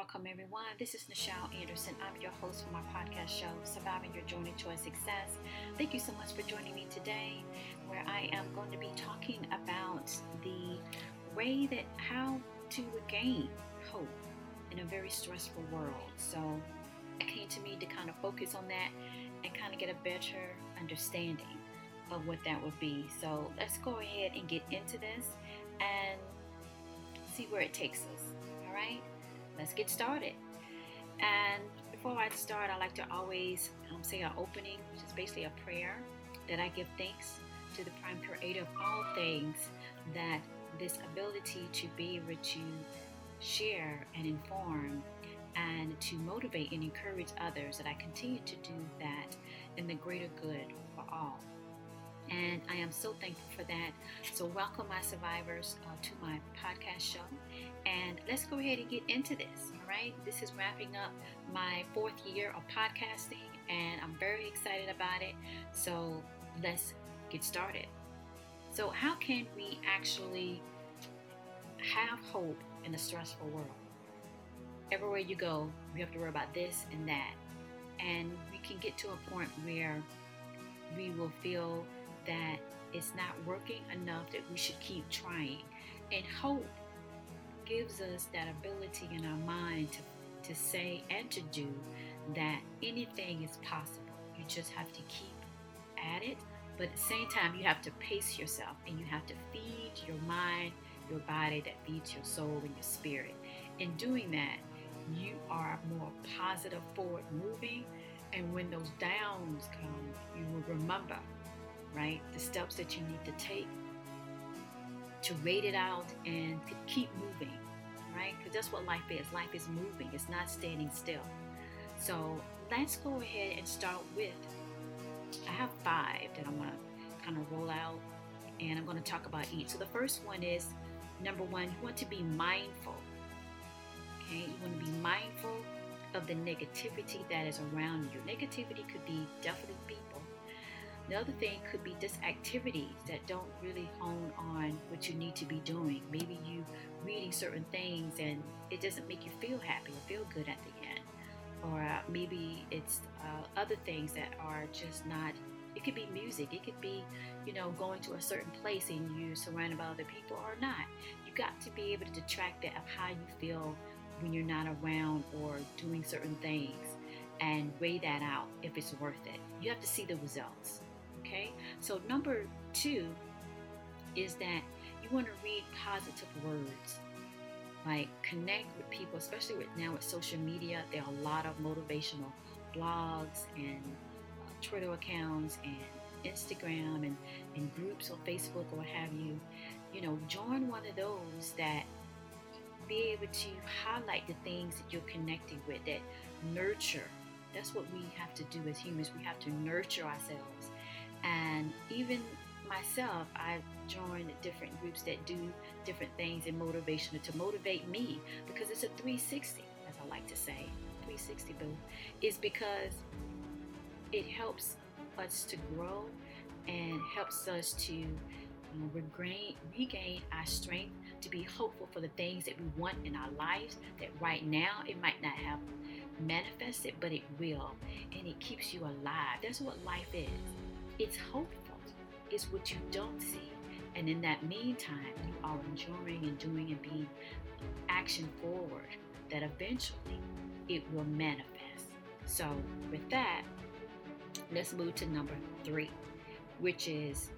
Welcome, everyone. This is Nichelle Anderson. I'm your host for my podcast show, Surviving Your Journey Towards Success. Thank you so much for joining me today, where I am going to be talking about the way that how to regain hope in a very stressful world. So, it came to me to kind of focus on that and kind of get a better understanding of what that would be. So, let's go ahead and get into this and see where it takes us. All right? Let's get started. And before I start, I like to always um, say our opening, which is basically a prayer that I give thanks to the prime creator of all things that this ability to be able to share and inform and to motivate and encourage others that I continue to do that in the greater good for all and I am so thankful for that. So, welcome, my survivors, uh, to my podcast show. And let's go ahead and get into this. All right, this is wrapping up my fourth year of podcasting, and I'm very excited about it. So, let's get started. So, how can we actually have hope in a stressful world? Everywhere you go, we have to worry about this and that. And we can get to a point where we will feel that it's not working enough, that we should keep trying. And hope gives us that ability in our mind to, to say and to do that anything is possible. You just have to keep at it, but at the same time, you have to pace yourself and you have to feed your mind, your body, that feeds your soul and your spirit. In doing that, you are more positive, forward moving, and when those downs come, you will remember right? The steps that you need to take to rate it out and to keep moving, right? Because that's what life is. Life is moving, it's not standing still. So let's go ahead and start with. I have five that I'm going to kind of roll out and I'm going to talk about each. So the first one is number one, you want to be mindful. Okay, you want to be mindful of the negativity that is around you. Negativity could be definitely people the other thing could be just activities that don't really hone on what you need to be doing. Maybe you reading certain things and it doesn't make you feel happy or feel good at the end. Or uh, maybe it's uh, other things that are just not. It could be music. It could be, you know, going to a certain place and you're surrounded by other people or not. You got to be able to track that of how you feel when you're not around or doing certain things and weigh that out if it's worth it. You have to see the results. Okay? So, number two is that you want to read positive words. Like connect with people, especially with now with social media. There are a lot of motivational blogs and uh, Twitter accounts and Instagram and, and groups on Facebook or what have you. You know, join one of those that be able to highlight the things that you're connecting with that nurture. That's what we have to do as humans. We have to nurture ourselves and even myself, I've joined different groups that do different things in motivation to motivate me because it's a 360, as I like to say. 360 boo is because it helps us to grow and helps us to regain, regain our strength to be hopeful for the things that we want in our lives that right now it might not have manifested, but it will. And it keeps you alive. That's what life is. It's hopeful. It's what you don't see. And in that meantime, you are enjoying and doing and being action forward that eventually it will manifest. So, with that, let's move to number three, which is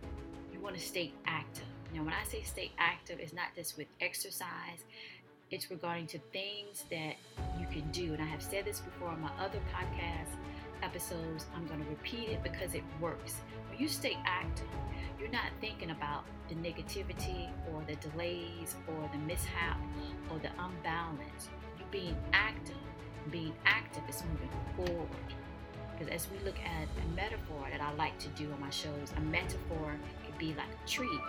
you want to stay active. Now, when I say stay active, it's not just with exercise, it's regarding to things that can do. And I have said this before on my other podcast episodes, I'm going to repeat it because it works. When you stay active, you're not thinking about the negativity or the delays or the mishap or the unbalance. You're being active. Being active is moving forward. Because as we look at a metaphor that I like to do on my shows, a metaphor could be like a tree.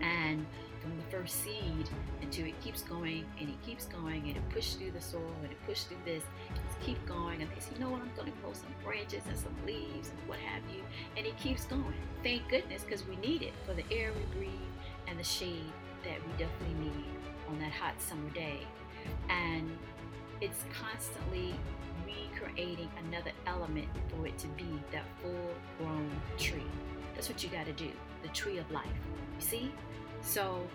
And from the first seed until it keeps going and it keeps going and it pushes through the soil and it pushes through this. Just keep going and they say, you know what, I'm going to grow some branches and some leaves and what have you. And it keeps going. Thank goodness because we need it for the air we breathe and the shade that we definitely need on that hot summer day. And it's constantly recreating another element for it to be that full grown tree. That's what you got to do, the tree of life. You see? So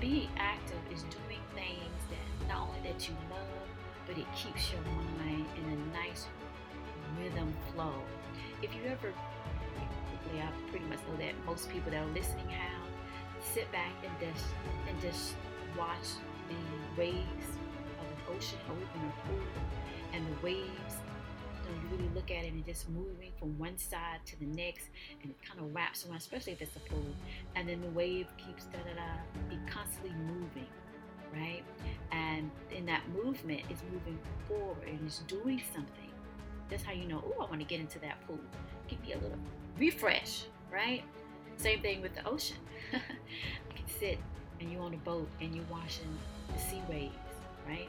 being active is doing things that not only that you love, but it keeps your mind in a nice rhythm flow. If you ever, hopefully I pretty much know that most people that are listening have, sit back and just and just watch the waves of the ocean or even a pool and the waves you really look at it and just moving from one side to the next and it kind of wraps around, especially if it's a pool. And then the wave keeps da da da, it constantly moving, right? And in that movement, it's moving forward and it's doing something. That's how you know, oh, I want to get into that pool. Give me a little refresh, right? Same thing with the ocean. you can sit and you're on a boat and you're watching the sea waves, right?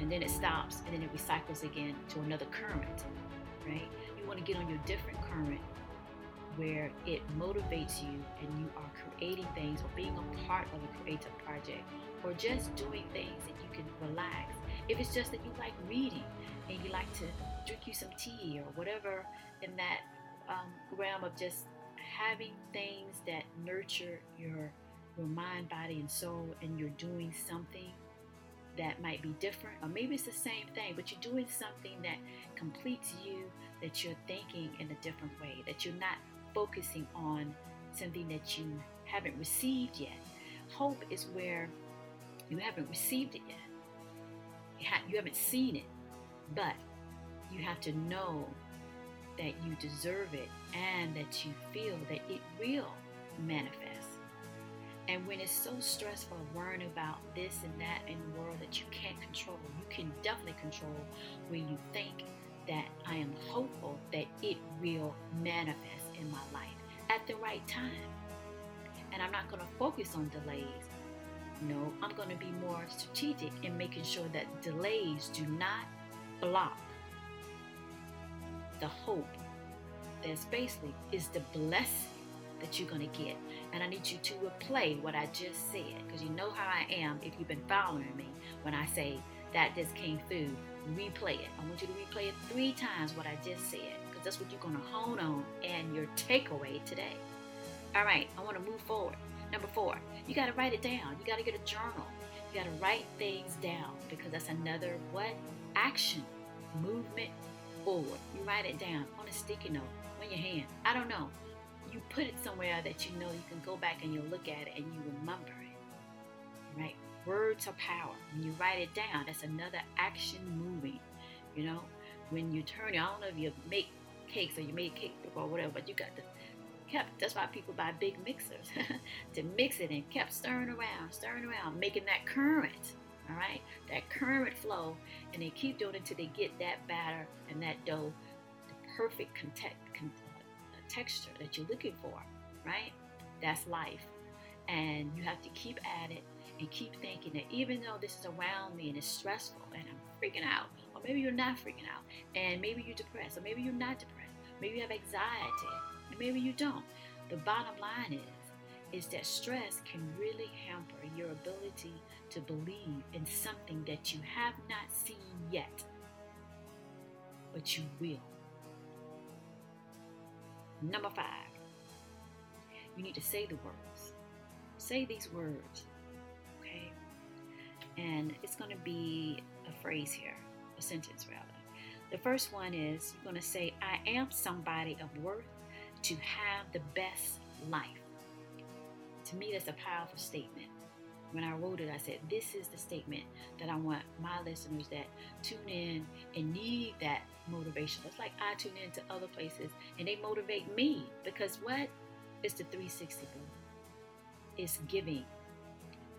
And then it stops and then it recycles again to another current, right? You want to get on your different current where it motivates you and you are creating things or being a part of a creative project or just doing things that you can relax. If it's just that you like reading and you like to drink you some tea or whatever in that um, realm of just having things that nurture your your mind, body, and soul, and you're doing something that might be different, or maybe it's the same thing, but you're doing something that completes you, that you're thinking in a different way, that you're not focusing on something that you haven't received yet. Hope is where you haven't received it yet. You, haven't seen it, but you have to know that you deserve it and that you feel that it will manifest. And when it's so stressful worrying about this and that in the world that you can't control, you can definitely control when you think that I am hopeful that it will manifest in my life at the right time. And I'm not going to focus on delays. No, I'm going to be more strategic in making sure that delays do not block the hope that's basically is the blessing that you're going to get. And I need you to replay what I just said because you know how I am if you've been following me when I say that just came through. Replay it. I want you to replay it three times what I just said because that's what you're going to hone on and your takeaway today. All right, I want to move forward. Number four, you got to write it down. You got to get a journal. You got to write things down because that's another what? Action, movement forward. You write it down on a sticky note, on your hand. I don't know you put it somewhere that you know you can go back and you look at it and you remember it. Right? Words are power. When you write it down, that's another action moving. You know, when you turn it, I don't know if you make cakes or you made cake or whatever, but you got the kept that's why people buy big mixers to mix it and kept stirring around, stirring around, making that current. All right, that current flow, and they keep doing it until they get that batter and that dough, the perfect contact, texture that you're looking for, right? That's life. And you have to keep at it and keep thinking that even though this is around me and it's stressful and I'm freaking out, or maybe you're not freaking out, and maybe you're depressed, or maybe you're not depressed, maybe you have anxiety, and maybe you don't. The bottom line is, is that stress can really hamper your ability to believe in something that you have not seen yet, but you will. Number five, you need to say the words. Say these words, okay? And it's going to be a phrase here, a sentence rather. The first one is you're going to say, I am somebody of worth to have the best life. To me, that's a powerful statement. When I wrote it, I said, This is the statement that I want my listeners that tune in and need that motivation. It's like I tune in to other places and they motivate me because what is the 360 boom? It's giving.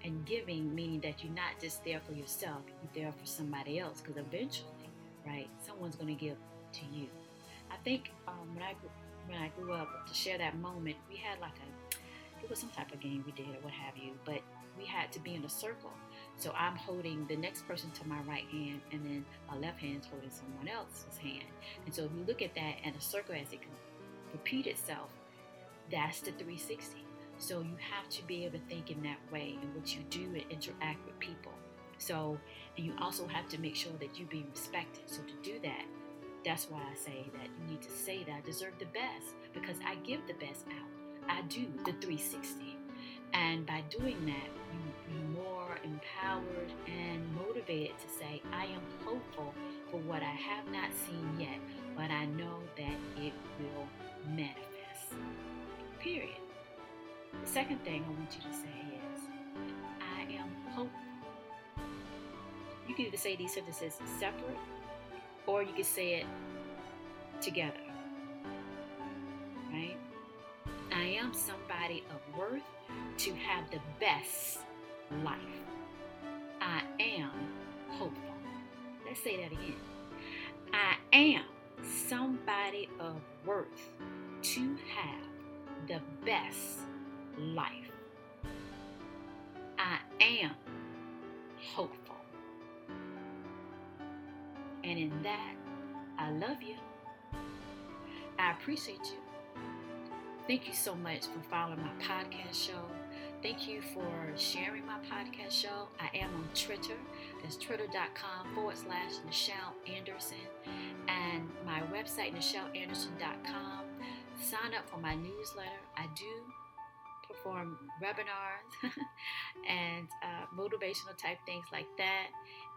And giving meaning that you're not just there for yourself, you're there for somebody else because eventually, right, someone's going to give to you. I think um, when I when I grew up to share that moment, we had like a it was some type of game we did or what have you, but we had to be in a circle so I'm holding the next person to my right hand, and then my left hand's holding someone else's hand. And so if you look at that and a circle as it can repeat itself, that's the 360. So you have to be able to think in that way in which you do and interact with people. So, and you also have to make sure that you be respected. So, to do that, that's why I say that you need to say that I deserve the best because I give the best out. I do the 360. And by doing that, you be more empowered and motivated to say, I am hopeful for what I have not seen yet, but I know that it will manifest. Period. The second thing I want you to say is, I am hopeful. You can either say these sentences separate or you can say it together. Of worth to have the best life. I am hopeful. Let's say that again. I am somebody of worth to have the best life. I am hopeful. And in that, I love you. I appreciate you. Thank you so much for following my podcast show. Thank you for sharing my podcast show. I am on Twitter. That's twitter.com forward slash Nichelle Anderson. And my website, NichelleAnderson.com. Sign up for my newsletter. I do perform webinars and uh, motivational type things like that.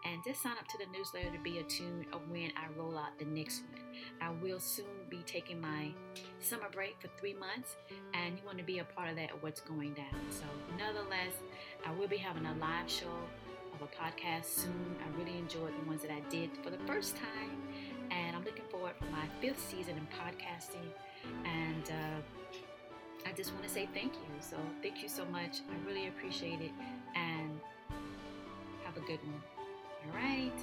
And just sign up to the newsletter to be attuned of when I roll out the next one. I will soon be taking my summer break for three months, and you want to be a part of that, what's going down. So, nonetheless, I will be having a live show of a podcast soon. I really enjoyed the ones that I did for the first time, and I'm looking forward for my fifth season in podcasting. And uh, I just want to say thank you. So, thank you so much. I really appreciate it, and have a good one. All right.